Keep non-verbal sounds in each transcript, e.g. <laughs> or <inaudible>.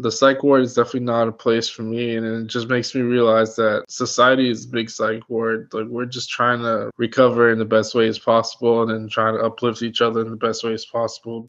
the psych ward is definitely not a place for me. And it just makes me realize that society is a big psych ward. Like we're just trying to recover in the best ways possible and then trying to uplift each other in the best ways possible.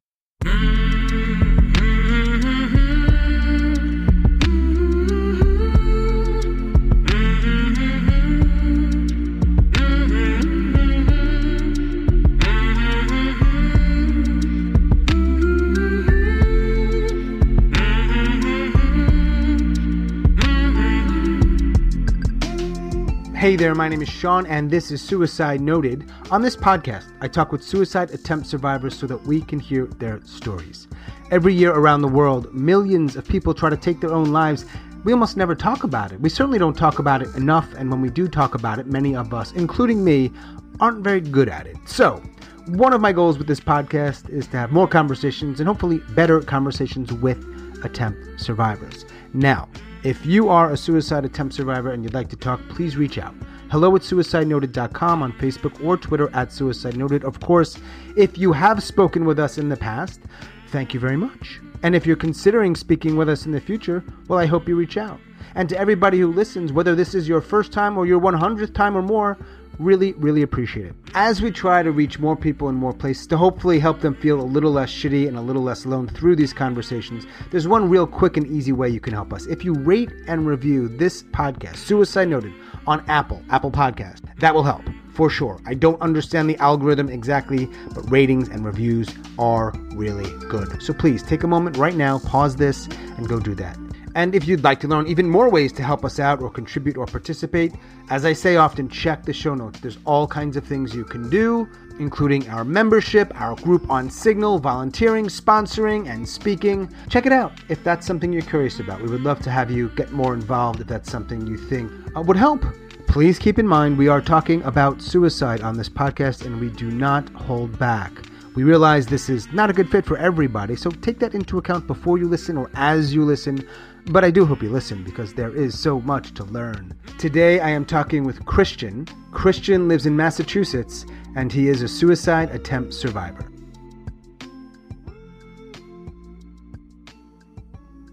There, my name is Sean, and this is Suicide Noted. On this podcast, I talk with suicide attempt survivors so that we can hear their stories. Every year around the world, millions of people try to take their own lives. We almost never talk about it. We certainly don't talk about it enough, and when we do talk about it, many of us, including me, aren't very good at it. So, one of my goals with this podcast is to have more conversations and hopefully better conversations with attempt survivors. Now, if you are a suicide attempt survivor and you'd like to talk, please reach out. Hello at suicidenoted.com on Facebook or Twitter at Suicide Noted. Of course, if you have spoken with us in the past, thank you very much. And if you're considering speaking with us in the future, well, I hope you reach out. And to everybody who listens, whether this is your first time or your 100th time or more, really, really appreciate it. As we try to reach more people in more places to hopefully help them feel a little less shitty and a little less alone through these conversations, there's one real quick and easy way you can help us. If you rate and review this podcast, Suicide Noted, on Apple, Apple Podcast, that will help for sure. I don't understand the algorithm exactly, but ratings and reviews are really good. So please take a moment right now, pause this, and go do that. And if you'd like to learn even more ways to help us out or contribute or participate, as I say often, check the show notes. There's all kinds of things you can do, including our membership, our group on Signal, volunteering, sponsoring, and speaking. Check it out if that's something you're curious about. We would love to have you get more involved if that's something you think uh, would help. Please keep in mind we are talking about suicide on this podcast and we do not hold back. We realize this is not a good fit for everybody, so take that into account before you listen or as you listen. But I do hope you listen because there is so much to learn. Today I am talking with Christian. Christian lives in Massachusetts and he is a suicide attempt survivor.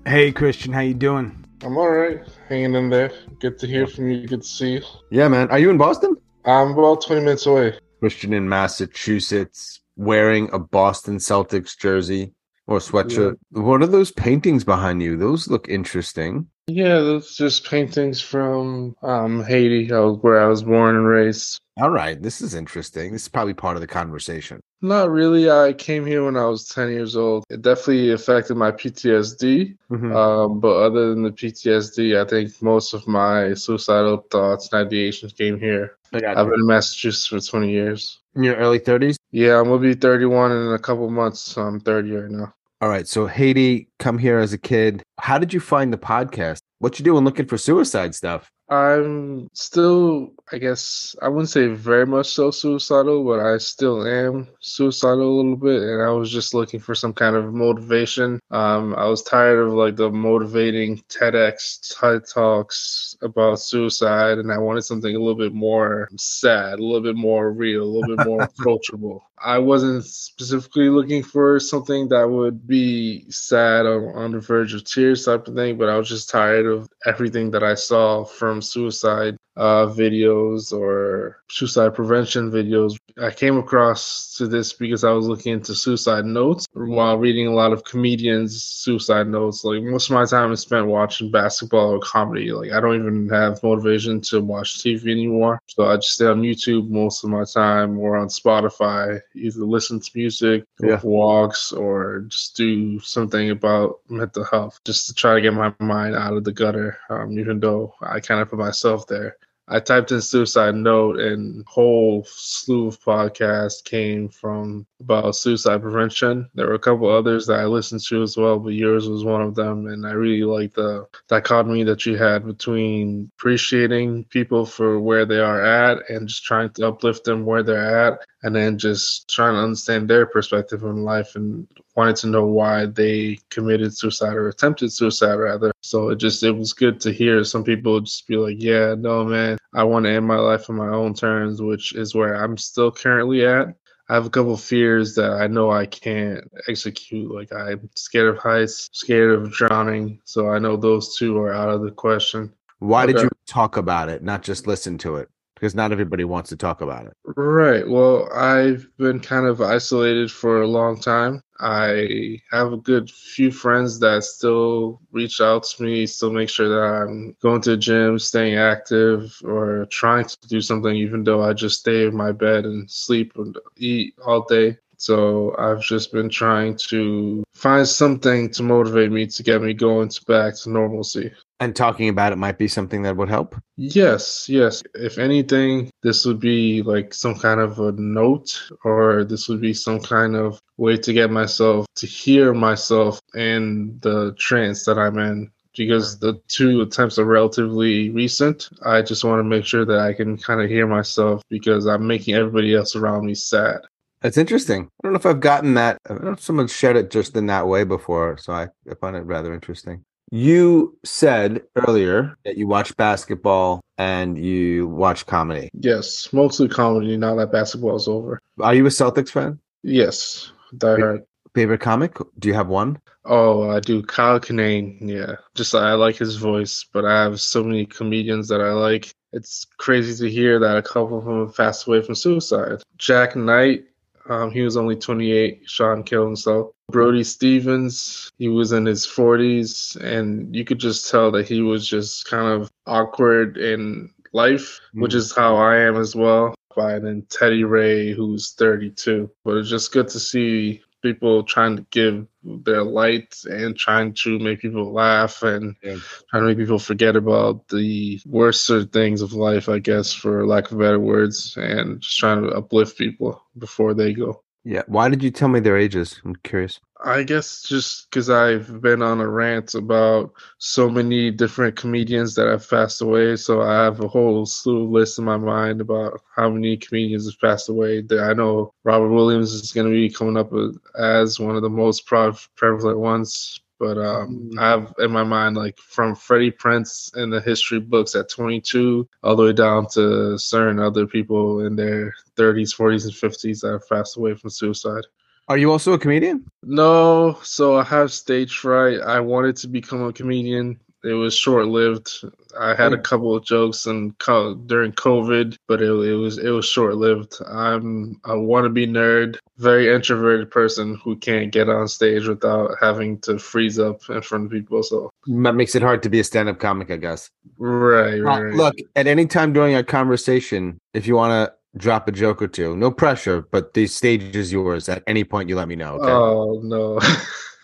Hey Christian, how you doing? I'm all right, hanging in there. Good to hear from you. Good to see you. Yeah, man. Are you in Boston? I'm about 20 minutes away. Christian in Massachusetts, wearing a Boston Celtics jersey or sweatshirt. Yeah. What are those paintings behind you? Those look interesting. Yeah, those just paintings from um, Haiti, where I was born and raised. All right, this is interesting. This is probably part of the conversation. Not really. I came here when I was 10 years old. It definitely affected my PTSD. Mm-hmm. Um, but other than the PTSD, I think most of my suicidal thoughts and ideations came here. I've been in Massachusetts for 20 years. In your early 30s? Yeah, I'm going to be 31 in a couple months. So I'm 30 right now. All right. So Haiti, come here as a kid. How did you find the podcast? What you doing looking for suicide stuff? I'm still, I guess, I wouldn't say very much so suicidal, but I still am suicidal a little bit. And I was just looking for some kind of motivation. Um, I was tired of like the motivating TEDx TED talks about suicide, and I wanted something a little bit more sad, a little bit more real, a little bit more <laughs> approachable. I wasn't specifically looking for something that would be sad or on the verge of tears type of thing, but I was just tired of everything that I saw from suicide uh, videos or suicide prevention videos. I came across to this because I was looking into suicide notes while reading a lot of comedians' suicide notes. Like most of my time is spent watching basketball or comedy. Like I don't even have motivation to watch TV anymore. So I just stay on YouTube most of my time or on Spotify, either listen to music, yeah. walks, or just do something about mental health, just to try to get my mind out of the gutter. Um, even though I kind of put myself there. I typed in suicide note and whole slew of podcasts came from about suicide prevention. There were a couple others that I listened to as well, but yours was one of them. And I really like the dichotomy that you had between appreciating people for where they are at and just trying to uplift them where they're at and then just trying to understand their perspective on life and wanted to know why they committed suicide or attempted suicide rather. So it just it was good to hear some people just be like, Yeah, no man, I want to end my life on my own terms, which is where I'm still currently at. I have a couple fears that I know I can't execute. Like I'm scared of heights, scared of drowning. So I know those two are out of the question. Why did you talk about it, not just listen to it? Because not everybody wants to talk about it. Right. Well, I've been kind of isolated for a long time. I have a good few friends that still reach out to me, still make sure that I'm going to the gym, staying active, or trying to do something, even though I just stay in my bed and sleep and eat all day. So I've just been trying to find something to motivate me to get me going to back to normalcy. And talking about it might be something that would help. Yes, yes. If anything, this would be like some kind of a note, or this would be some kind of way to get myself to hear myself in the trance that I'm in. Because the two attempts are relatively recent, I just want to make sure that I can kind of hear myself because I'm making everybody else around me sad. That's interesting. I don't know if I've gotten that. I don't know if someone shared it just in that way before, so I, I find it rather interesting. You said earlier that you watch basketball and you watch comedy. Yes, mostly comedy now that basketball's over. Are you a Celtics fan? Yes, Die Hard. Favorite comic? Do you have one? Oh, I do. Kyle Kinane. Yeah. Just I like his voice, but I have so many comedians that I like. It's crazy to hear that a couple of them have passed away from suicide. Jak Knight, um, he was only 28. Sean killed himself. Brody Stevens, he was in his 40s, and you could just tell that he was just kind of awkward in life, which Mm. is how I am as well. And then Teddy Ray, who's 32. But it's just good to see people trying to give their light and trying to make people laugh and Yeah. trying to make people forget about the worser things of life, I guess, for lack of better words, and just trying to uplift people before they go. Yeah. Why did you tell me their ages? I'm curious. I guess just because I've been on a rant about so many different comedians that have passed away, so I have a whole slew of lists in my mind about how many comedians have passed away. I know Robin Williams is going to be coming up as one of the most prevalent ones, but um, I have in my mind like from Freddie Prinze in the history books at 22, all the way down to certain other people in their 30s, 40s, and 50s that have passed away from suicide. Are you also a comedian? No, so I have stage fright. I wanted to become a comedian. It was short lived. I had a Mm. couple of jokes and co- during COVID, but it, it was it was short lived. I'm a wannabe nerd, very introverted person who can't get on stage without having to freeze up in front of people. So That makes it hard to be a stand-up comic, I guess. right, Uh, right. right. look, at any time during a conversation, if you want to drop a joke or two, no pressure, but the stage is yours. At any point, you let me know. Okay. Oh no. <laughs>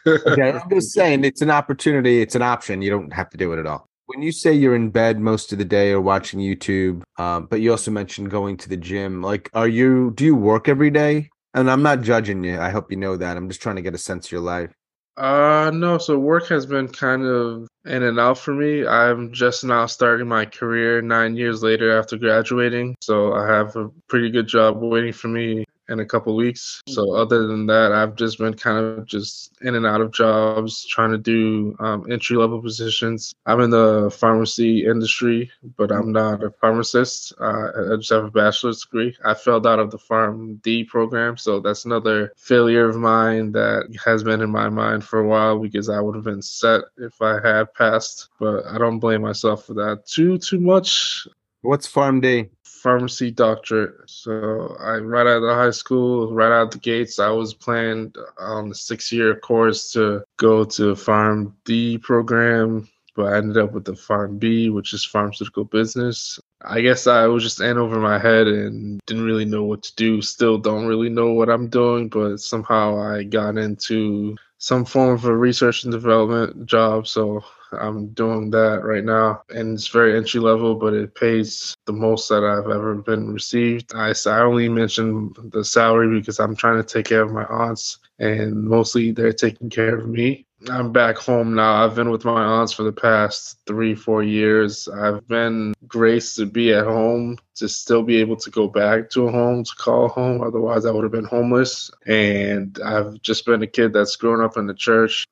okay. I'm <laughs> just saying it's an opportunity. It's an option. You don't have to do it at all. When you say you're in bed most of the day or watching YouTube, um, but you also mentioned going to the gym. Like, are you? Do you work every day? And I'm not judging you. I hope you know that. I'm just trying to get a sense of your life. Uh no, so work has been kind of in and out for me. I'm just now starting my career nine years later after graduating. So I have a pretty good job waiting for me in a couple weeks. So other than that, I've just been kind of just in and out of jobs, trying to do um, entry level positions. I'm in the pharmacy industry, but I'm not a pharmacist. Uh, I just have a bachelor's degree. I failed out of the Pharm D program, so that's another failure of mine that has been in my mind for a while because I would have been set if I had passed. But I don't blame myself for that too too much What's Pharm D? Pharmacy doctorate. So I right out of high school, right out the gates, I was planned on um, the six year course to go to Pharm D program, but I ended up with the Pharm B, which is pharmaceutical business. I guess I was just in over my head and didn't really know what to do. Still don't really know what I'm doing, but somehow I got into some form of a research and development job. So I'm doing that right now, and it's very entry level, but it pays the most that I've ever been received. I, I only mention the salary because I'm trying to take care of my aunts, and mostly they're taking care of me. I'm back home now. I've been with my aunts for the past three, four years. I've been graced to be at home, to still be able to go back to a home, to call home. Otherwise, I would have been homeless. And I've just been a kid that's grown up in the church.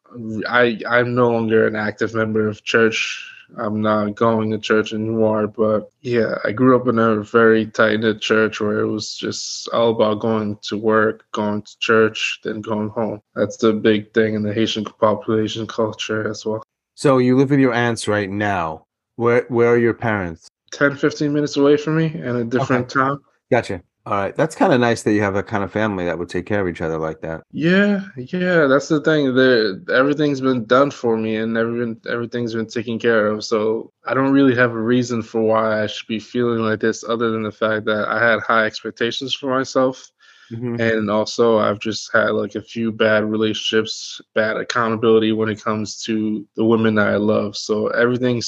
I, I'm no longer an active member of church I'm not going to church anymore. But yeah, I grew up in a very tight knit church where it was just all about going to work, going to church, then going home. That's the big thing in the Haitian population culture as well. So you live with your aunts right now. Where where are your parents? 10, 15 minutes away from me in a different Okay. town. Gotcha. All right. That's kind of nice that you have a kind of family that would take care of each other like that. Yeah, yeah, that's the thing. The everything's been done for me, and everything everything's been taken care of. So I don't really have a reason for why I should be feeling like this, other than the fact that I had high expectations for myself, Mhm. and also I've just had like a few bad relationships, bad accountability when it comes to the women that I love. So everything's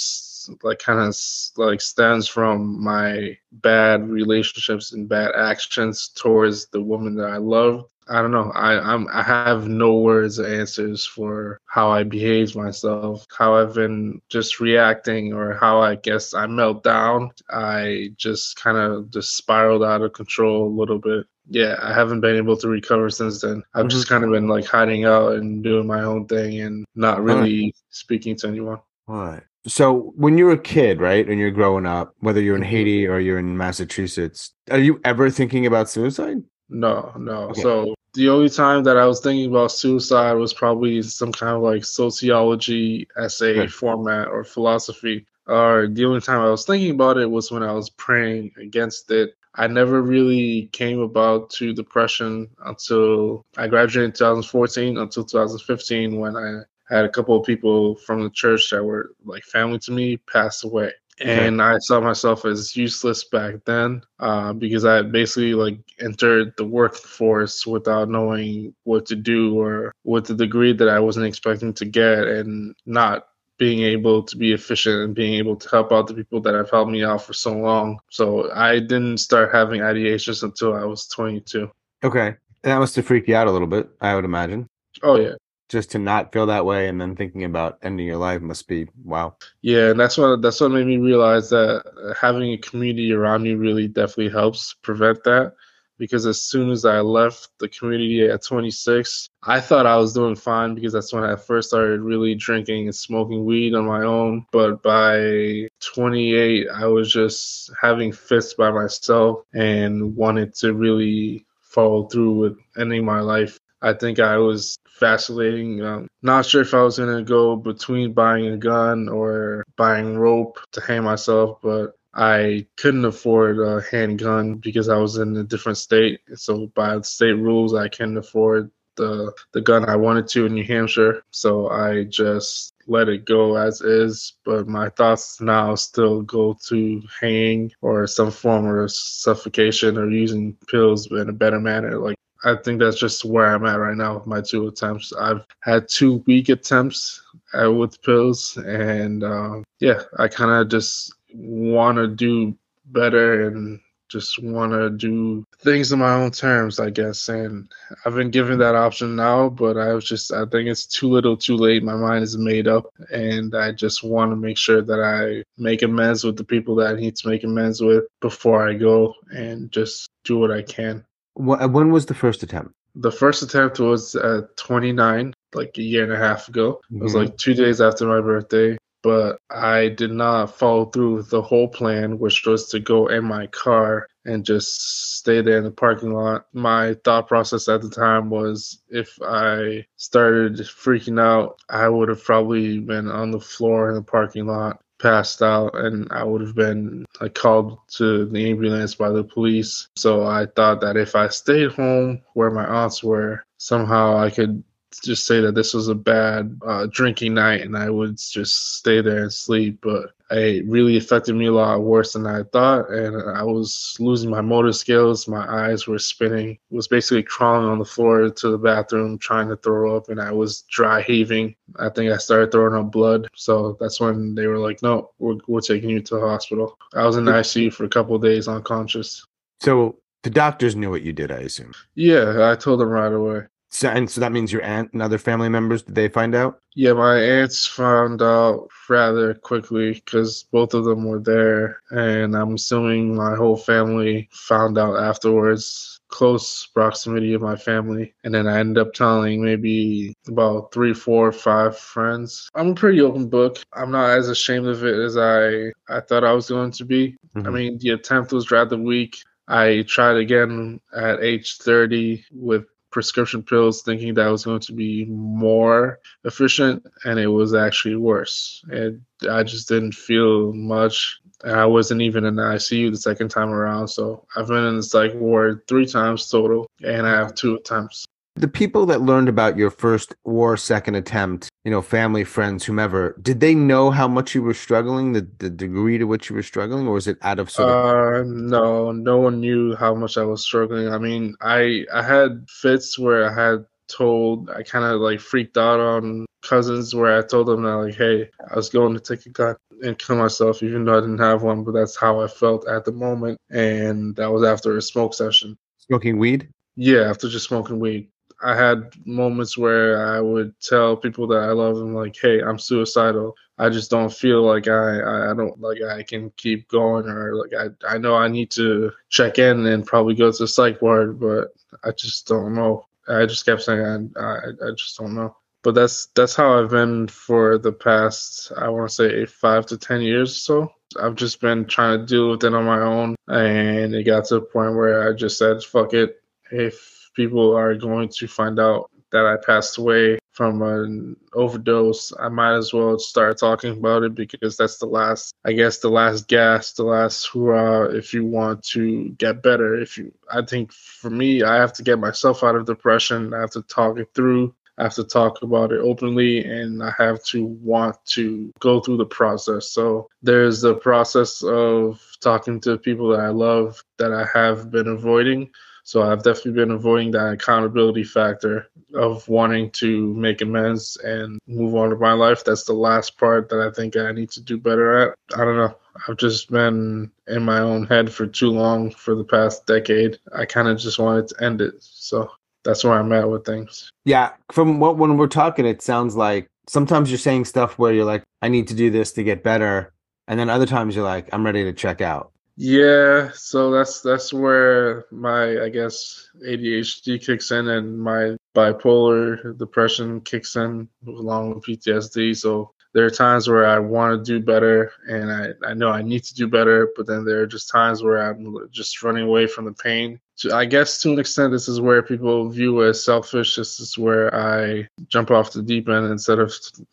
like kind of like stems from my bad relationships and bad actions towards the woman that I love. I don't know. I I'm I have no words or answers for how I behaved myself, how I've been just reacting, or how I guess I melt down. I just kind of just spiraled out of control a little bit. Yeah, I haven't been able to recover since then. I've mm-hmm. just kind of been like hiding out and doing my own thing and not really speaking to anyone. All right. So when you're a kid, right, and you're growing up, whether you're in mm-hmm. Haiti or you're in Massachusetts, are you ever thinking about suicide? No, no. Okay. So the only time that I was thinking about suicide was probably some kind of like sociology essay Right. format or philosophy. Or the only time I was thinking about it was when I was praying against it. I never really came about to depression until I graduated in 2014 until 2015 when I had a couple of people from the church that were like family to me pass away. Okay. And I saw myself as useless back then uh, because I basically like entered the workforce without knowing what to do or with the degree that I wasn't expecting to get and not being able to be efficient and being able to help out the people that have helped me out for so long. So I didn't start having ideations until I was 22. Okay. That must have freaked you out a little bit, I would imagine. Oh, yeah. Just to not feel that way and then thinking about ending your life must be wow. Yeah, and that's what that's what made me realize that uh, having a community around you really definitely helps prevent that. Because as soon as I left the community at 26, I thought I was doing fine because that's when I first started really drinking and smoking weed on my own. But by 28, I was just having fits by myself and wanted to really follow through with ending my life. I think I was vacillating. Um, not sure if I was going to go between buying a gun or buying rope to hang myself, but I couldn't afford a handgun because I was in a different state. So by state rules, I couldn't afford the the gun I wanted to in New Hampshire. So I just let it go as is. But my thoughts now still go to hanging or some form of suffocation or using pills in a better manner. Like I think that's just where I'm at right now with my two attempts. I've had two weak attempts uh, with pills, and uh, yeah, I kind of just want to do better and just want to do things in my own terms, I guess. And I've been given that option now, but I was just, I think it's too little, too late. My mind is made up, and I just want to make sure that I make amends with the people that I need to make amends with before I go and just do what I can. Wh- When was the first attempt? The first attempt was at 29, like a year and a half ago. It was Mhm. like two days after my birthday. But I did not follow through with the whole plan, which was to go in my car and just stay there in the parking lot. My thought process at the time was if I started freaking out, I would have probably been on the floor in the parking lot, passed out, and I would have been like called to the ambulance by the police. So I thought that if I stayed home where my aunts were, somehow I could just say that this was a bad uh, drinking night and I would just stay there and sleep. But it really affected me a lot worse than I thought. And I was losing my motor skills. My eyes were spinning. was basically crawling on the floor to the bathroom trying to throw up and I was dry heaving. I think I started throwing up blood. So that's when they were like, no, we're, we're taking you to the hospital. I was in the ICU for a couple of days unconscious. So the doctors knew what you did, I assume. Yeah, I told them right away. So, and so that means your aunt and other family members, did they find out? Yeah, my aunts found out rather quickly because both of them were there, and I'm assuming my whole family found out afterwards close proximity of my family. And then I ended up telling maybe about three, four, five friends. I'm a pretty open book. I'm not as ashamed of it as I, I thought I was going to be. Mm-hmm. I mean, the attempt was rather weak. I tried again at age 30 with prescription pills thinking that was going to be more efficient and it was actually worse. And I just didn't feel much. I wasn't even in the ICU the second time around. So I've been in the psych ward three times total and I have two attempts. The people that learned about your first or second attempt, you know, family, friends, whomever, did they know how much you were struggling, the, the degree to which you were struggling, or was it out of sort of uh, no, no one knew how much I was struggling. I mean, I I had fits where I had told I kind of like freaked out on cousins where I told them that like, hey, I was going to take a gun and kill myself, even though I didn't have one, but that's how I felt at the moment, and that was after a smoke session. Smoking weed? Yeah, after just smoking weed. I had moments where I would tell people that I love them, like, "Hey, I'm suicidal. I just don't feel like I, I don't like I can keep going, or like I, I know I need to check in and probably go to the psych ward, but I just don't know. I just kept saying I, I, I just don't know. But that's that's how I've been for the past I want to say five to ten years or so. I've just been trying to deal with it on my own, and it got to a point where I just said, "Fuck it." If people are going to find out that I passed away from an overdose, I might as well start talking about it because that's the last, I guess, the last gas, the last hurrah. If you want to get better, if you, I think for me, I have to get myself out of depression. I have to talk it through. I have to talk about it openly and I have to want to go through the process. So there's the process of talking to people that I love that I have been avoiding. So I've definitely been avoiding that accountability factor of wanting to make amends and move on to my life. That's the last part that I think I need to do better at. I don't know. I've just been in my own head for too long for the past decade. I kind of just wanted to end it. So that's where I'm at with things. Yeah. From what, when we're talking, it sounds like sometimes you're saying stuff where you're like, I need to do this to get better. And then other times you're like, I'm ready to check out. Yeah, so that's that's where my I guess ADHD kicks in and my bipolar depression kicks in along with PTSD. So there are times where I want to do better and I, I know I need to do better, but then there are just times where I'm just running away from the pain. So I guess to an extent, this is where people view as selfish. This is where I jump off the deep end instead of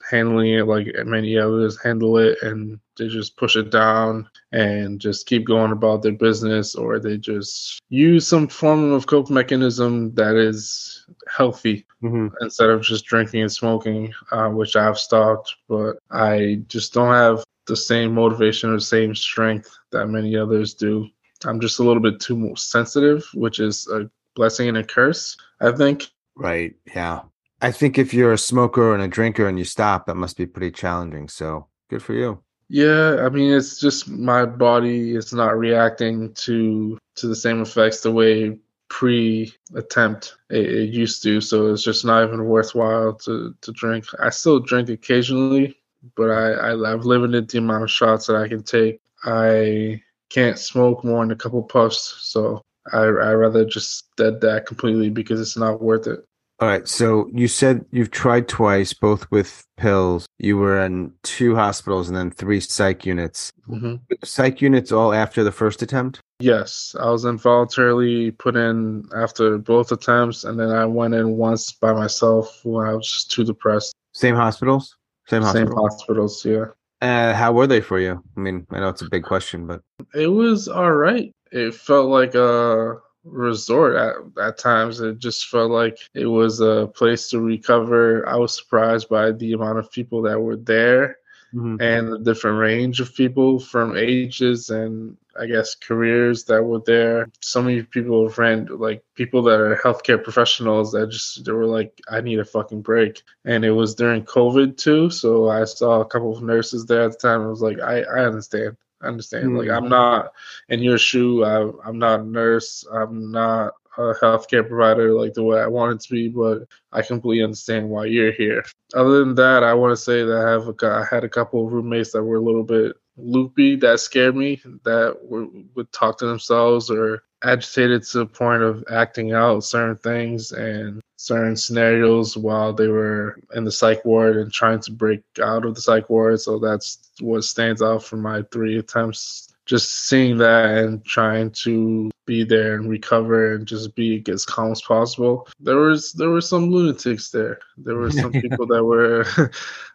handling it like many others handle it and they just push it down and just keep going about their business or they just use some form of cope mechanism that is healthy mm-hmm. instead of just drinking and smoking, uh, which I've stopped. But I just don't have the same motivation or same strength that many others do. I'm just a little bit too sensitive, which is a blessing and a curse, I think. Right. Yeah. I think if you're a smoker and a drinker and you stop, that must be pretty challenging. So good for you. Yeah, I mean it's just my body is not reacting to to the same effects the way pre attempt it, it, used to. So it's just not even worthwhile to to drink. I still drink occasionally, but I, I I've limited the amount of shots that I can take. I can't smoke more than a couple puffs, so I I rather just dead that completely because it's not worth it. All right. So you said you've tried twice, both with pills. You were in two hospitals and then three psych units. Mm-hmm. Psych units all after the first attempt? Yes. I was involuntarily put in after both attempts, and then I went in once by myself when I was just too depressed. Same hospitals? Same, Same hospitals, yeah. Uh, how were they for you? I mean, I know it's a big question, but it was all right. It felt like a resort at, at times. It just felt like it was a place to recover. I was surprised by the amount of people that were there mm-hmm. and the different range of people from ages and I guess careers that were there. So many people ran like people that are healthcare professionals that just they were like, I need a fucking break. And it was during COVID too. So I saw a couple of nurses there at the time. I was like, I, I understand. I understand. Mm-hmm. Like I'm not in your shoe. I, I'm not a nurse. I'm not a healthcare provider like the way I want it to be, but I completely understand why you're here. Other than that, I want to say that I have a, I had a couple of roommates that were a little bit loopy that scared me that would talk to themselves or agitated to the point of acting out certain things and certain scenarios while they were in the psych ward and trying to break out of the psych ward. So that's what stands out from my three attempts. Just seeing that and trying to be there and recover and just be as calm as possible. There was there were some lunatics there. There were some <laughs> people that were <laughs> a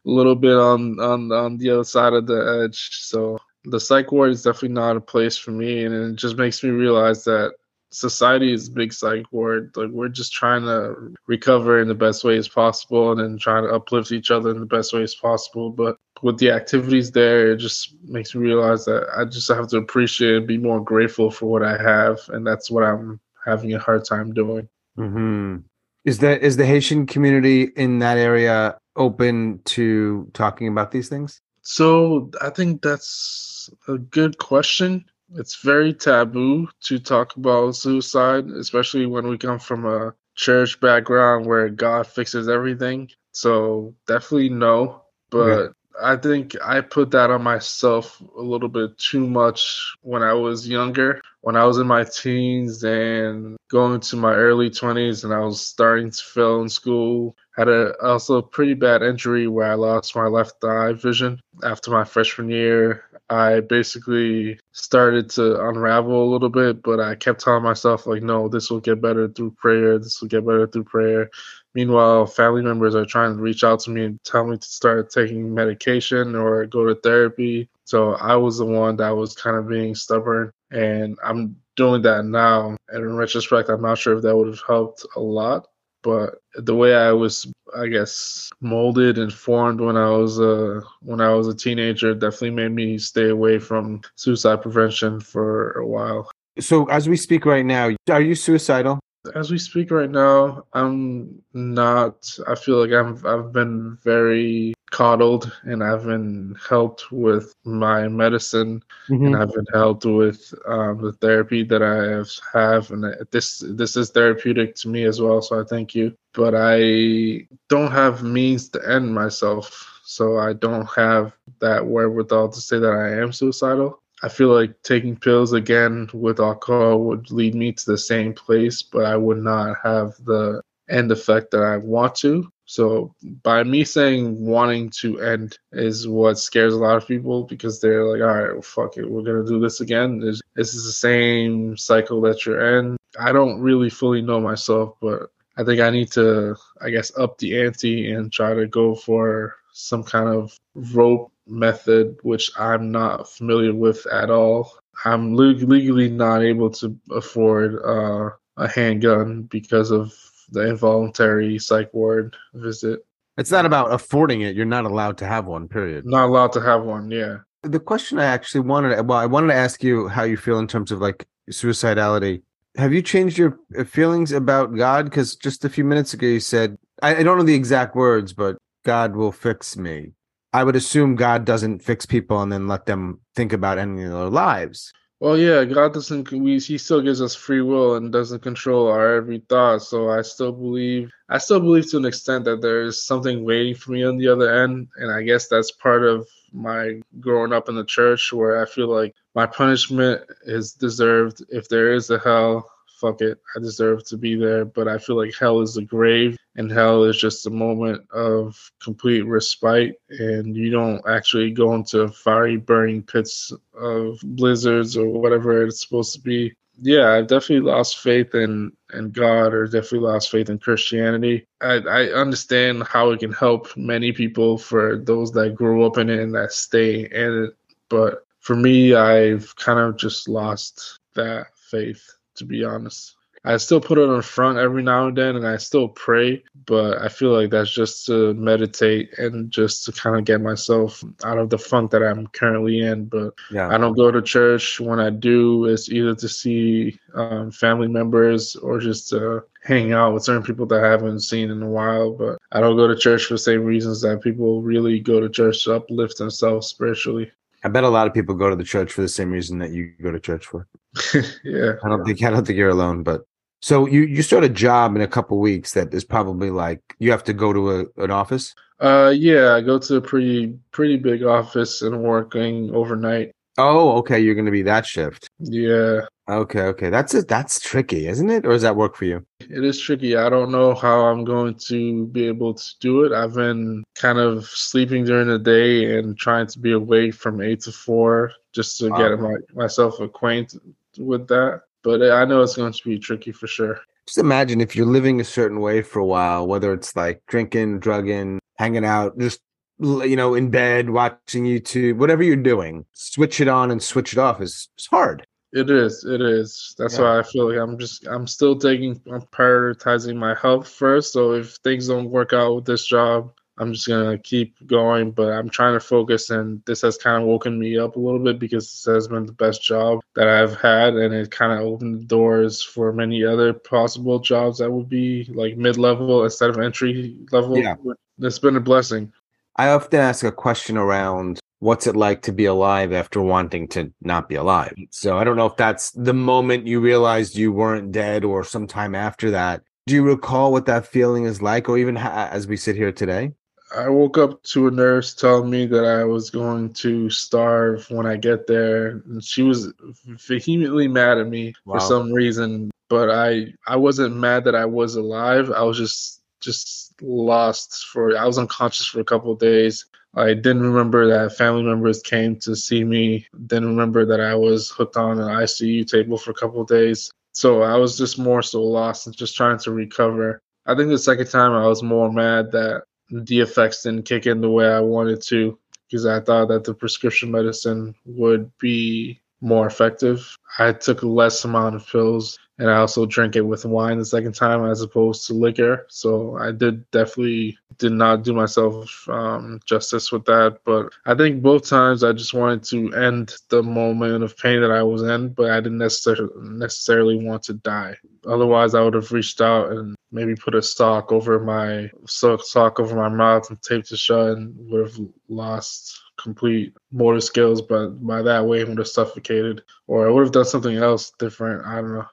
little bit on on on the other side of the edge. So the psych ward is definitely not a place for me, and it just makes me realize that society is a big psych ward. Like we're just trying to recover in the best ways possible, and then trying to uplift each other in the best ways possible. But with the activities there, it just makes me realize that I just have to appreciate and be more grateful for what I have, and that's what I'm having a hard time doing. Mm-hmm. Is that is the Haitian community in that area open to talking about these things? So I think that's a good question. It's very taboo to talk about suicide, especially when we come from a church background where God fixes everything. So definitely no. But I think I put that on myself a little bit too much when I was younger. When I was in my teens and going to my early 20s and I was starting to fail in school, had a also a pretty bad injury where I lost my left eye vision after my freshman year. I basically started to unravel a little bit, but I kept telling myself like, no, this will get better through prayer. This will get better through prayer. Meanwhile, family members are trying to reach out to me and tell me to start taking medication or go to therapy. So I was the one that was kind of being stubborn, and I'm doing that now. And in retrospect, I'm not sure if that would have helped a lot. But the way I was, I guess, molded and formed when I was a when I was a teenager definitely made me stay away from suicide prevention for a while. So, as we speak right now, are you suicidal? as we speak right now, I'm not. I feel like I'm. I've been very coddled, and I've been helped with my medicine, mm-hmm. and I've been helped with um, the therapy that I have, have, and this this is therapeutic to me as well. So I thank you. But I don't have means to end myself, so I don't have that wherewithal to say that I am suicidal. I feel like taking pills again with alcohol would lead me to the same place, but I would not have the end effect that I want to. So by me saying wanting to end is what scares a lot of people because they're like, all right, well, fuck it, we're gonna do this again. This, this is the same cycle that you're in. I don't really fully know myself, but I think I need to, I guess, up the ante and try to go for some kind of rope method, which I'm not familiar with at all. I'm legally not able to afford uh, a handgun because of the involuntary psych ward visit. It's not about affording it. You're not allowed to have one, period. Not allowed to have one, yeah. The question I actually wanted well, I wanted to ask you how you feel in terms of like suicidality. Have you changed your feelings about God? Because just a few minutes ago you said, I, I don't know the exact words, but God will fix me. I would assume God doesn't fix people and then let them think about ending their lives. Well, yeah, God doesn't. We He still gives us free will and doesn't control our every thought. So I still believe. I still believe to an extent that there is something waiting for me on the other end, and I guess that's part of my growing up in the church, where I feel like my punishment is deserved. If there is a hell, fuck it, I deserve to be there. But I feel like hell is the grave, and hell is just a moment of complete respite, and you don't actually go into fiery burning pits of blizzards or whatever it's supposed to be. Yeah, I've definitely lost faith in in God, or definitely lost faith in Christianity. I, I understand how it can help many people for those that grew up in it and that stay in it, but for me, I've kind of just lost that faith to be honest. I still put it on front every now and then and I still pray, but I feel like that's just to meditate and just to kind of get myself out of the funk that I'm currently in. But yeah. I don't go to church. When I do, it's either to see um, family members or just to hang out with certain people that I haven't seen in a while. But I don't go to church for the same reasons that people really go to church to uplift themselves spiritually. I bet a lot of people go to the church for the same reason that you go to church for. <laughs> yeah. I don't think I don't think you're alone, but So you you start a job in a couple weeks that is probably like you have to go to a, an office. Uh, yeah, I go to a pretty pretty big office and working overnight. Oh, okay. You're going to be that shift. Yeah, Okay, okay. That's it. That's tricky, isn't it? Or does that work for you? it is tricky. I don't know how I'm going to be able to do it. I've been kind of sleeping during the day and trying to be awake from eight to four just to get Wow. my, myself acquainted with that. But I know it's going to be tricky for sure. Just imagine if you're living a certain way for a while, whether it's like drinking, drugging, hanging out, just you know, in bed, watching YouTube, whatever you're doing, switch it on and switch it off is it's hard. It is. It is. That's Yeah. why I feel like I'm just I'm still taking I'm prioritizing my health first. So if things don't work out with this job, I'm just gonna keep going. But I'm trying to focus, and this has kind of woken me up a little bit because this has been the best job that I've had, and it kind of opened the doors for many other possible jobs that would be like mid level instead of entry level. Yeah. It's been a blessing. I often ask a question around what's it like to be alive after wanting to not be alive. So I don't know if that's the moment you realized you weren't dead or sometime after that. Do you recall what that feeling is like, or even ha- as we sit here today? I woke up to a nurse telling me that I was going to starve when I get there, and she was vehemently mad at me Wow. for some reason. But I I wasn't mad that I was alive. I was just just lost for I was unconscious for a couple days. I didn't remember that family members came to see me. Didn't remember that I was hooked on an ICU table for a couple days. So I was just more so lost and just trying to recover. I think the second time I was more mad that the effects didn't kick in the way I wanted to because I thought that the prescription medicine would be more effective. I took a less amount of pills and I also drank it with wine the second time as opposed to liquor. So I did definitely did not do myself um, justice with that. But I think both times I just wanted to end the moment of pain that I was in, but I didn't necessarily necessarily want to die. Otherwise, I would have reached out and maybe put a sock over my sock over my mouth and taped it shut, and would have lost complete motor skills. But by that way, I would have suffocated, or I would have done something else different. I don't know.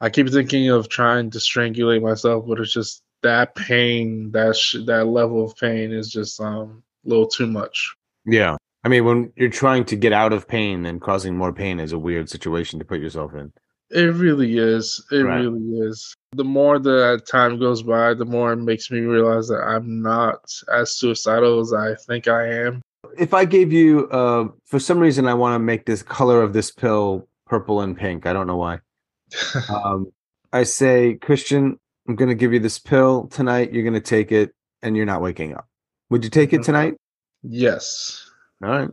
I keep thinking of trying to strangulate myself, but it's just that pain, that sh- that level of pain is just um a little too much. Yeah. I mean, when you're trying to get out of pain and causing more pain is a weird situation to put yourself in. It really is. It Right. really is. The more that time goes by, the more it makes me realize that I'm not as suicidal as I think I am. If I gave you, uh, for some reason, I want to make this color of this pill purple and pink. I don't know why. <laughs> Um, I say, Christian, I'm going to give you this pill tonight. You're going to take it and you're not waking up. Would you take it Mhm. tonight? yes. All right.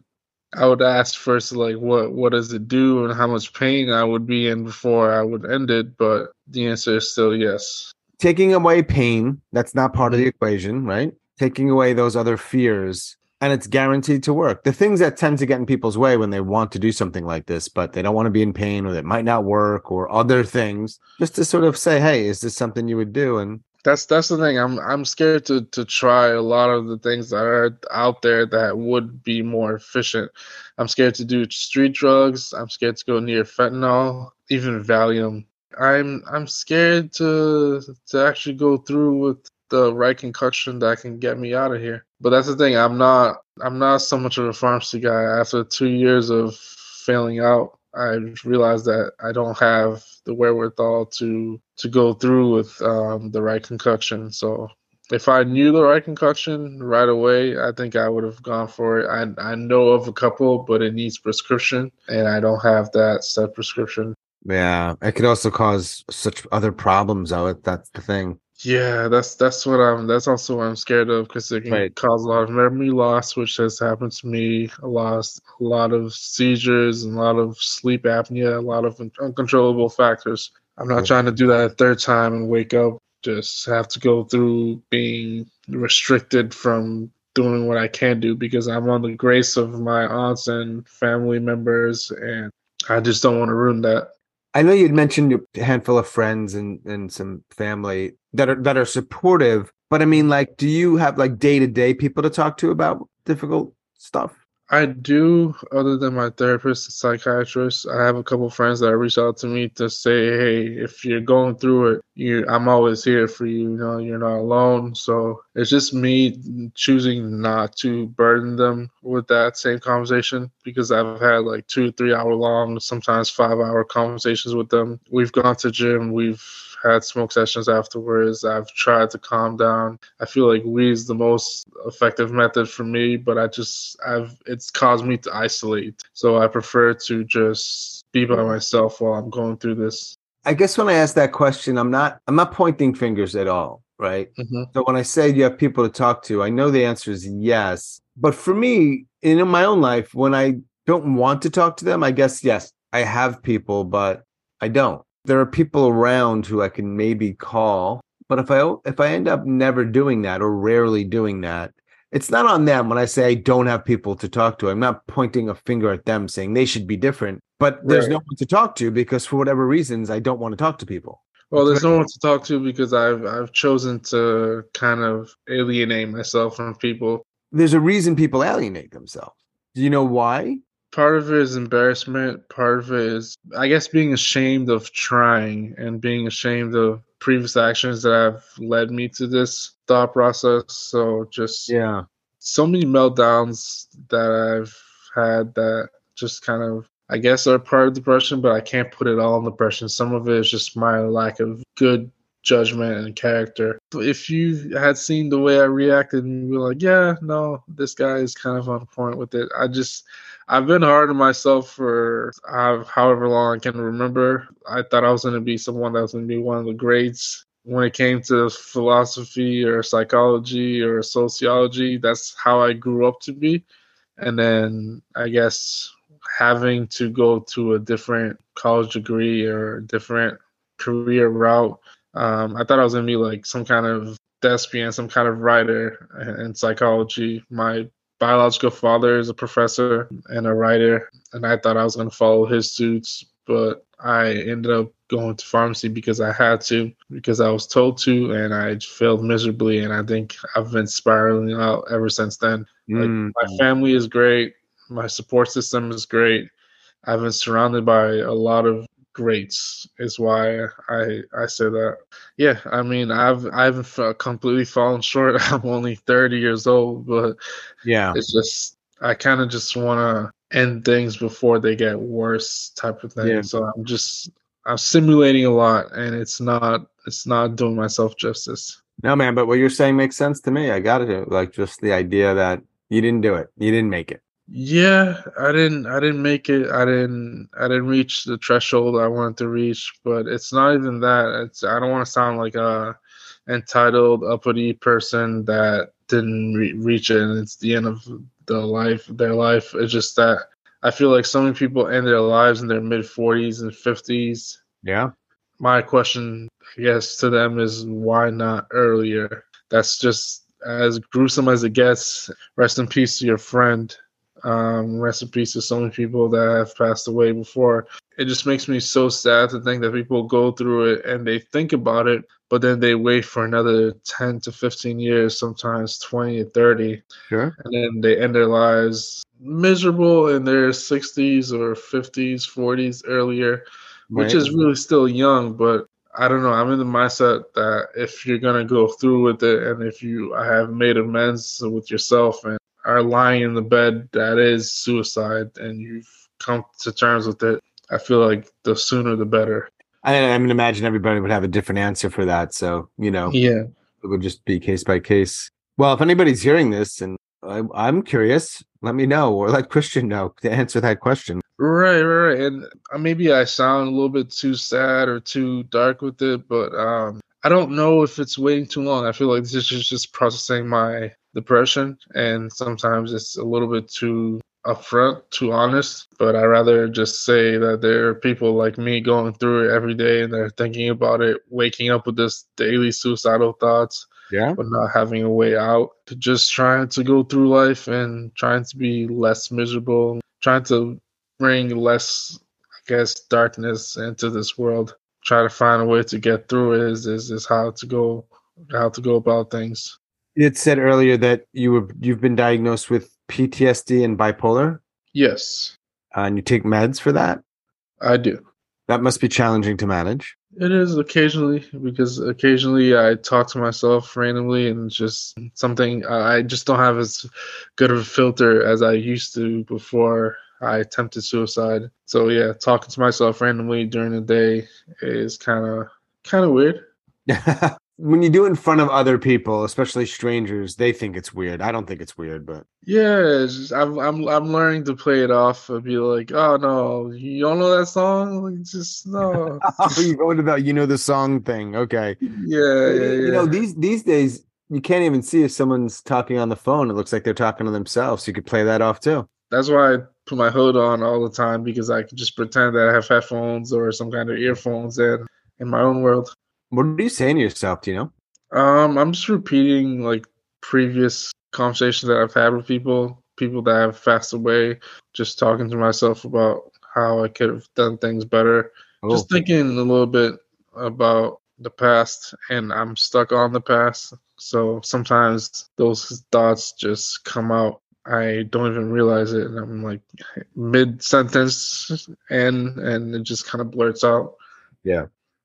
I would ask first, like, what what does it do and how much pain I would be in before I would end it. But the answer is still yes. Taking away pain, that's not part of the equation, right? Taking away those other fears, and it's guaranteed to work. The things that tend to get in people's way when they want to do something like this, but they don't want to be in pain or it might not work or other things, just to sort of say, hey, is this something you would do? And That's that's the thing. I'm I'm scared to to try a lot of the things that are out there that would be more efficient. I'm scared to do street drugs. I'm scared to go near fentanyl, even Valium. I'm I'm scared to to actually go through with the right concoction that can get me out of here. But that's the thing. I'm not I'm not so much of a pharmacy guy. After two years of failing out, I realized that I don't have the wherewithal to to go through with um, the right concoction. So if I knew the right concoction right away, I think I would have gone for it. I I know of a couple, but it needs prescription, and I don't have that set prescription. yeah, it could also cause such other problems, though. That's the thing. Yeah, that's that's what I'm. That's also what I'm scared of because it can Right. cause a lot of memory loss, which has happened to me. A lot, a lot of seizures, and a lot of sleep apnea, a lot of un- uncontrollable factors. I'm not Yeah. trying to do that a third time and wake up. Just have to go through being restricted from doing what I can do because I'm on the grace of my aunts and family members, and I just don't want to ruin that. I know you'd mentioned a handful of friends and, and some family that are that are supportive, but I mean, like, do you have like day to day people to talk to about difficult stuff? I do, other than my therapist and psychiatrist. I have a couple friends that reach out to me to say, "Hey, if you're going through it, you, I'm always here for you. You know, you're not alone." So it's just me choosing not to burden them with that same conversation because I've had like two, three hour long, sometimes five hour conversations with them. We've gone to gym. We've had smoke sessions afterwards. I've tried to calm down. I feel like weed is the most effective method for me, but I just I've it's caused me to isolate. So I prefer to just be by myself while I'm going through this. I guess when I ask that question, I'm not I'm not pointing fingers at all, right? Mm-hmm. So when I say you have people to talk to, I know the answer is yes. But for me, in my own life, when I don't want to talk to them, I guess yes, I have people, but I don't there are people around who I can maybe call. But if I if I end up never doing that or rarely doing that, it's not on them when I say I don't have people to talk to. I'm not pointing a finger at them saying they should be different. But there's right. no one to talk to because for whatever reasons I don't want to talk to people. Well, there's no one to talk to because I've I've chosen to kind of alienate myself from people. There's a reason people alienate themselves. Do you know why? Part of it is embarrassment part of it is i guess being ashamed of trying and being ashamed of previous actions that have led me to this thought process so just yeah so many meltdowns that i've had that just kind of i guess are part of depression but i can't put it all in depression some of it is just my lack of good judgment and character. If you had seen the way I reacted and you were like, yeah, no, this guy is kind of on point with it. I just I've been hard on myself for uh, however long I can remember. I thought I was going to be someone that was going to be one of the greats when it came to philosophy or psychology or sociology. That's how I grew up to be. And then I guess having to go to a different college degree or different career route, um, I thought I was going to be like some kind of thespian, some kind of writer in psychology. My biological father is a professor and a writer, and I thought I was going to follow his suits, but I ended up going to pharmacy because I had to, because I was told to, and I failed miserably. And I think I've been spiraling out ever since then. Like, mm. my family is great, my support system is great. I've been surrounded by a lot of greats is why I I say that. Yeah, I mean I've I haven't completely fallen short. <laughs> I'm only 30 years old, but yeah, it's just I kind of just want to end things before they get worse, type of thing. Yeah. So I'm just I'm simulating a lot, and it's not it's not doing myself justice. No, man, but what you're saying makes sense to me. I got to like just the idea that you didn't do it, you didn't make it. Yeah, I didn't I didn't make it. I didn't I didn't reach the threshold I wanted to reach, but it's not even that. It's I don't want to sound like a entitled uppity person that didn't re- reach it and it's the end of the life their life. It's just that I feel like so many people end their lives in their mid 40s and 50s. Yeah. My question I guess to them is why not earlier? That's just as gruesome as it gets. Rest in peace to your friend. Um, rest in peace to so many people that have passed away before. It just makes me so sad to think that people go through it and they think about it, but then they wait for another 10 to 15 years, sometimes 20 or 30. Sure. And then they end their lives miserable in their 60s or 50s, 40s earlier, right. which is really still young, but I don't know. I'm in the mindset that if you're gonna go through with it, and if you have made amends with yourself and are lying in the bed that is suicide and you've come to terms with it, I feel like the sooner the better. I, I mean, imagine everybody would have a different answer for that. So, you know, yeah, it would just be case by case. Well, if anybody's hearing this and I, I'm curious, let me know or let Christian know to answer that question. Right, right, right. And uh, maybe I sound a little bit too sad or too dark with it, but um, I don't know if it's waiting too long. I feel like this is just processing my depression, and sometimes it's a little bit too upfront, too honest. But I rather just say that there are people like me going through it every day, and they're thinking about it, waking up with this daily suicidal thoughts, yeah, but not having a way out. Just trying to go through life and trying to be less miserable, trying to bring less, I guess, darkness into this world. Try to find a way to get through it is is, is how to go how to go about things. It said earlier that you were you've been diagnosed with PTSD and bipolar, Yes, uh, and you take meds for that. I do. That must be challenging to manage. It is occasionally because occasionally I talk to myself randomly and it's just something I just don't have as good of a filter as I used to before I attempted suicide. So yeah, talking to myself randomly during the day is kind of kind of weird. <laughs> when you do it in front of other people, especially strangers, they think it's weird. I don't think it's weird, but Yeah, just, I'm I'm I'm learning to play it off and be like, oh no, you don't know that song? Like, just no. <laughs> oh, you go into that you know the song thing. Okay. yeah, yeah, yeah. You know, these these days you can't even see if someone's talking on the phone. It looks like they're talking to themselves. You could play that off too. That's why I put my hood on all the time because I can just pretend that I have headphones or some kind of earphones in in my own world. What are you saying to yourself? Do you know? Um, I'm just repeating like previous conversations that I've had with people, people that have passed away, just talking to myself about how I could have done things better. Just Oh. thinking a little bit about the past, and I'm stuck on the past. So sometimes those thoughts just come out. I don't even realize it, and I'm like mid sentence, and and it just kind of blurts out.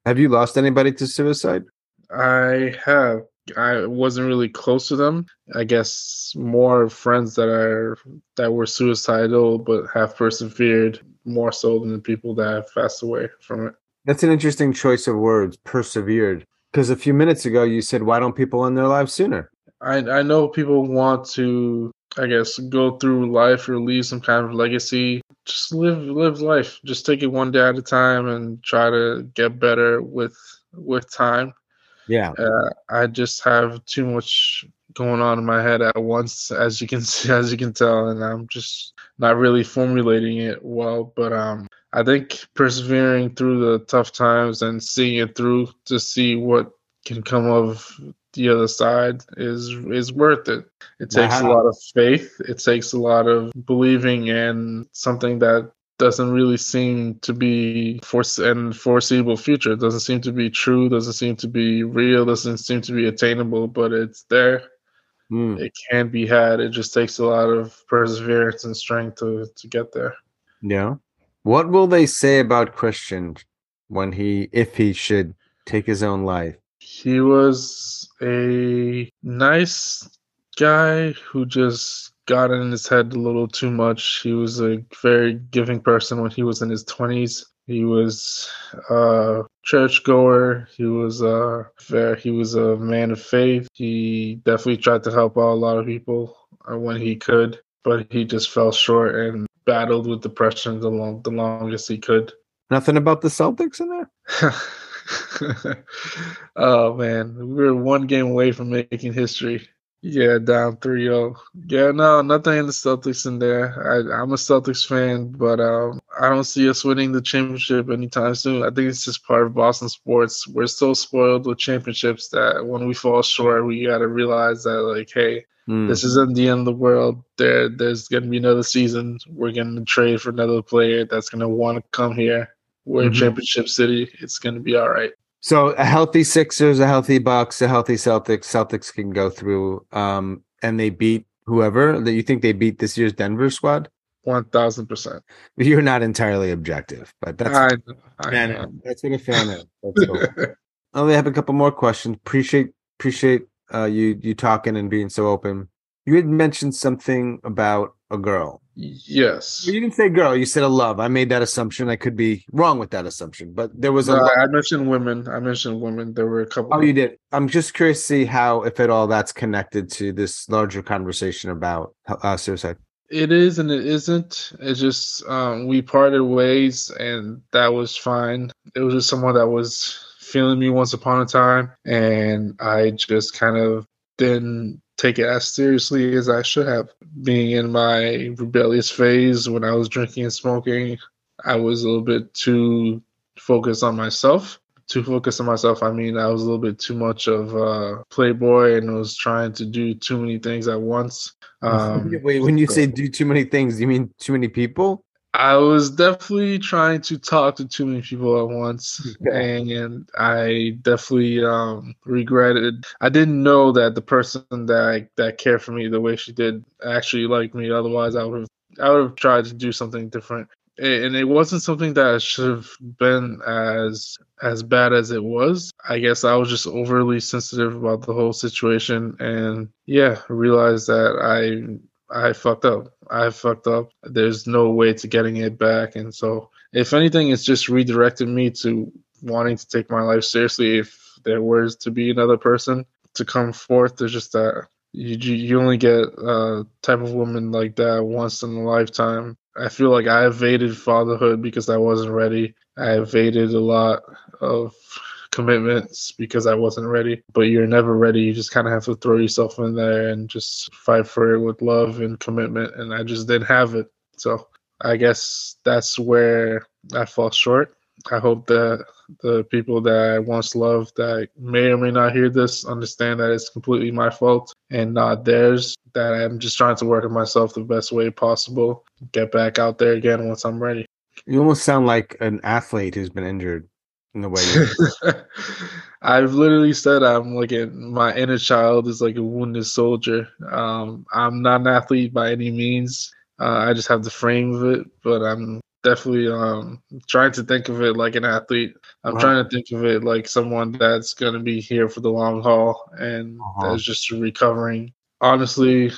Have you lost anybody to suicide? I have. I wasn't really close to them. I guess more friends that are that were suicidal but have persevered more so than the people that have passed away from it. That's an interesting choice of words. Persevered. Because a few minutes ago you said, "Why don't people end their lives sooner?" I I know people want to I guess go through life or leave some kind of legacy. Just live live life. Just take it one day at a time and try to get better with with time. Yeah. Uh, I just have too much going on in my head at once, as you can <laughs> see, as you can tell, and I'm just not really formulating it well. But um, I think persevering through the tough times and seeing it through to see what can come of the other side is is worth it. It takes a lot of faith. It takes a lot of believing in something that doesn't really seem to be for and foreseeable future. It doesn't seem to be true. Doesn't seem to be real. Doesn't seem to be attainable. But it's there. Mm. It can be had. It just takes a lot of perseverance and strength to to get there. Yeah. What will they say about Christian when he, if he should take his own life? He was a nice guy who just got in his head a little too much. He was a very giving person when he was in his 20s. He was a churchgoer. He was a fair. He was a man of faith. He definitely tried to help out a lot of people uh, when he could, but he just fell short and battled with depression the long the longest he could. Nothing about the Celtics in there? <laughs> <laughs> oh man, we were one game away from making history. Yeah, down 3-0. Yeah, no, nothing in the Celtics in there. I, I'm a Celtics fan, but um, I don't see us winning the championship anytime soon. I think it's just part of Boston sports. We're so spoiled with championships that when we fall short, we got to realize that, like, hey, Mm. this isn't the end of the world. There, there's gonna be another season. We're gonna trade for another player that's gonna want to come here. We're in Mhm. championship city. It's gonna be all right. So a healthy Sixers, a healthy Bucks, a healthy Celtics. Celtics can go through, um, and they beat whoever that you think they beat this year's Denver squad. One thousand percent. You're not entirely objective, but that's I, I fan know. That's what a fan is. That's cool. <laughs> I only have a couple more questions. Appreciate appreciate uh, you you talking and being so open. You had mentioned something about a girl. yes. You didn't say girl. You said a love. I made that assumption. I could be wrong with that assumption, but there was a. No. I mentioned women. I mentioned women. There were a couple. Oh, you did. I'm just curious to see how, if at all, that's connected to this larger conversation about uh, suicide. It is and it isn't. It's just um, we parted ways, and that was fine. It was just someone that was feeling me once upon a time, and I just kind of didn't take it as seriously as I should have. Being in my rebellious phase when I was drinking and smoking, I was a little bit too focused on myself. Too focused on myself, I mean, I was a little bit too much of a playboy and was trying to do too many things at once. <laughs> Um, Wait, when you say do too many things, you mean too many people? I was definitely trying to talk to too many people at once, <laughs> and I definitely um, regretted. I didn't know that the person that I, that cared for me the way she did actually liked me. Otherwise, I would have I would have tried to do something different. And it wasn't something that should have been as as bad as it was. I guess I was just overly sensitive about the whole situation, and yeah, realized that I I fucked up. I fucked up. There's no way to getting it back. And so, if anything, it's just redirected me to wanting to take my life seriously. If there was to be another person to come forth, there's just that you you only get a type of woman like that once in a lifetime. I feel like I evaded fatherhood because I wasn't ready. I evaded a lot of commitments because I wasn't ready. But you're never ready. You just kind of have to throw yourself in there and just fight for it with love and commitment. And I just didn't have it. So I guess that's where I fall short. I hope that the people that I once loved that may or may not hear this understand that it's completely my fault and not theirs. That I'm just trying to work on myself the best way possible, get back out there again once I'm ready. You almost sound like an athlete who's been injured in the way <laughs> I've literally said I'm like a, my inner child is like a wounded soldier. Um, I'm not an athlete by any means. Uh, I just have the frame of it, but I'm definitely um, trying to think of it like an athlete. I'm trying to think of it like someone that's going to be here for the long haul and uh-huh. that's just recovering. Honestly,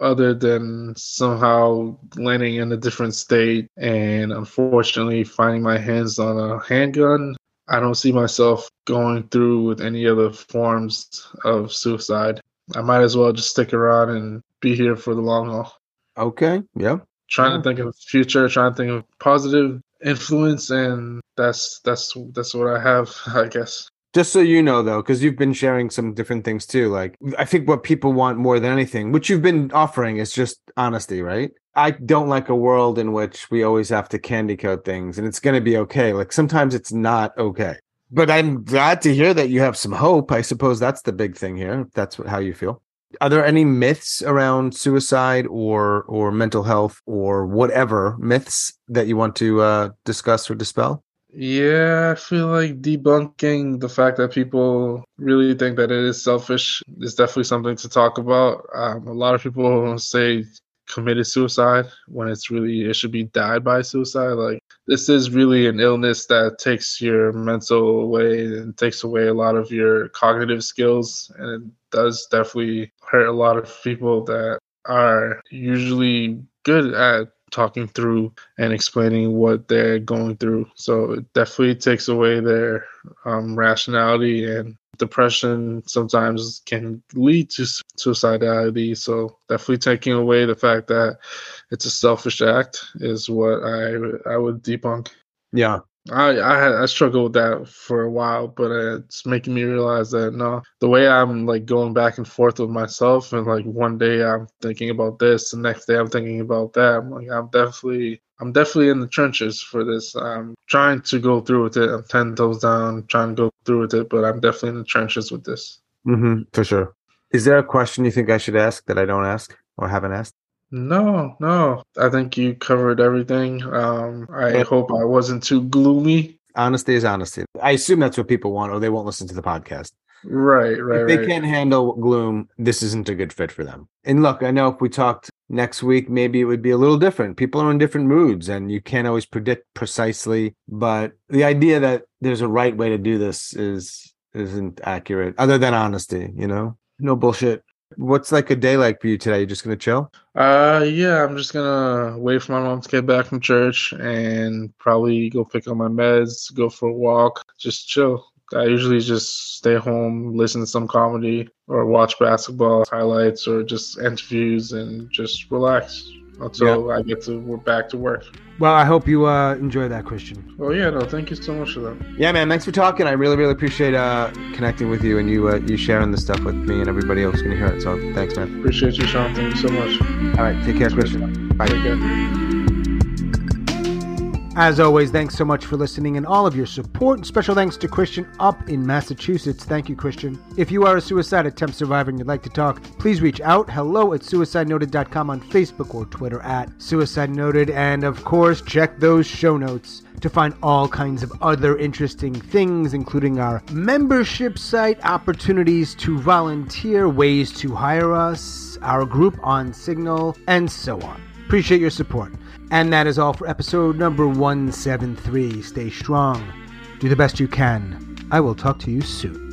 other than somehow landing in a different state and unfortunately finding my hands on a handgun I don't see myself going through with any other forms of suicide. I might as well just stick around and be here for the long haul. Okay. Yeah. Trying yeah. to think of the future, trying to think of positive influence, and that's that's that's what I have, <laughs> I guess. Just so you know, though, because you've been sharing some different things too. Like, I think what people want more than anything, which you've been offering, is just honesty, right? I don't like a world in which we always have to candy coat things and it's going to be okay. Like sometimes it's not okay. But I'm glad to hear that you have some hope. I suppose that's the big thing here. If that's how you feel. Are there any myths around suicide or or mental health or whatever myths that you want to uh, discuss or dispel? Yeah, I feel like debunking the fact that people really think that it is selfish is definitely something to talk about. Um, a lot of people say committed suicide when it's really it should be died by suicide like this is really an illness that takes your mental away and takes away a lot of your cognitive skills and it does definitely hurt a lot of people that are usually good at talking through and explaining what they're going through so it definitely takes away their um, rationality and depression sometimes can lead to suicidality. So definitely taking away the fact that it's a selfish act is what I I would debunk. Yeah. I I, had, I struggled with that for a while, but it's making me realize that no, the way I'm like going back and forth with myself, and like one day I'm thinking about this, the next day I'm thinking about that. I'm like I'm definitely I'm definitely in the trenches for this. I'm trying to go through with it. I'm ten toes down, trying to go through with it, but I'm definitely in the trenches with this. Mm-hmm, for sure. Is there a question you think I should ask that I don't ask or haven't asked? No, no. I think you covered everything. Um, I hope I wasn't too gloomy. Honesty is honesty. I assume that's what people want, or they won't listen to the podcast. Right, right. If they right. can't handle gloom, this isn't a good fit for them. And look, I know if we talked next week, maybe it would be a little different. People are in different moods and you can't always predict precisely. But the idea that there's a right way to do this is isn't accurate, other than honesty, you know? No bullshit. What's like a day like for you today? You're just gonna chill? Uh yeah, I'm just gonna wait for my mom to get back from church and probably go pick up my meds, go for a walk, just chill. I usually just stay home, listen to some comedy, or watch basketball highlights, or just interviews, and just relax until I get to we're back to work. Well, I hope you uh, enjoy that, Christian. Oh yeah, no, thank you so much for that. Yeah, man, thanks for talking. I really, really appreciate uh, connecting with you and you uh, you sharing the stuff with me and everybody else going to hear it. So thanks, man. Appreciate you, Sean. Thank you so much. All right, take care, Christian. Bye. Take care. As always, thanks so much for listening and all of your support. And Special thanks to Christian up in Massachusetts. Thank you, Christian. If you are a suicide attempt survivor and you'd like to talk, please reach out. Hello at suicidenoted.com on Facebook or Twitter at Suicide Noted. And of course, check those show notes to find all kinds of other interesting things, including our membership site, opportunities to volunteer, ways to hire us, our group on Signal, and so on. Appreciate your support. And that is all for episode number 173. Stay strong. Do the best you can. I will talk to you soon.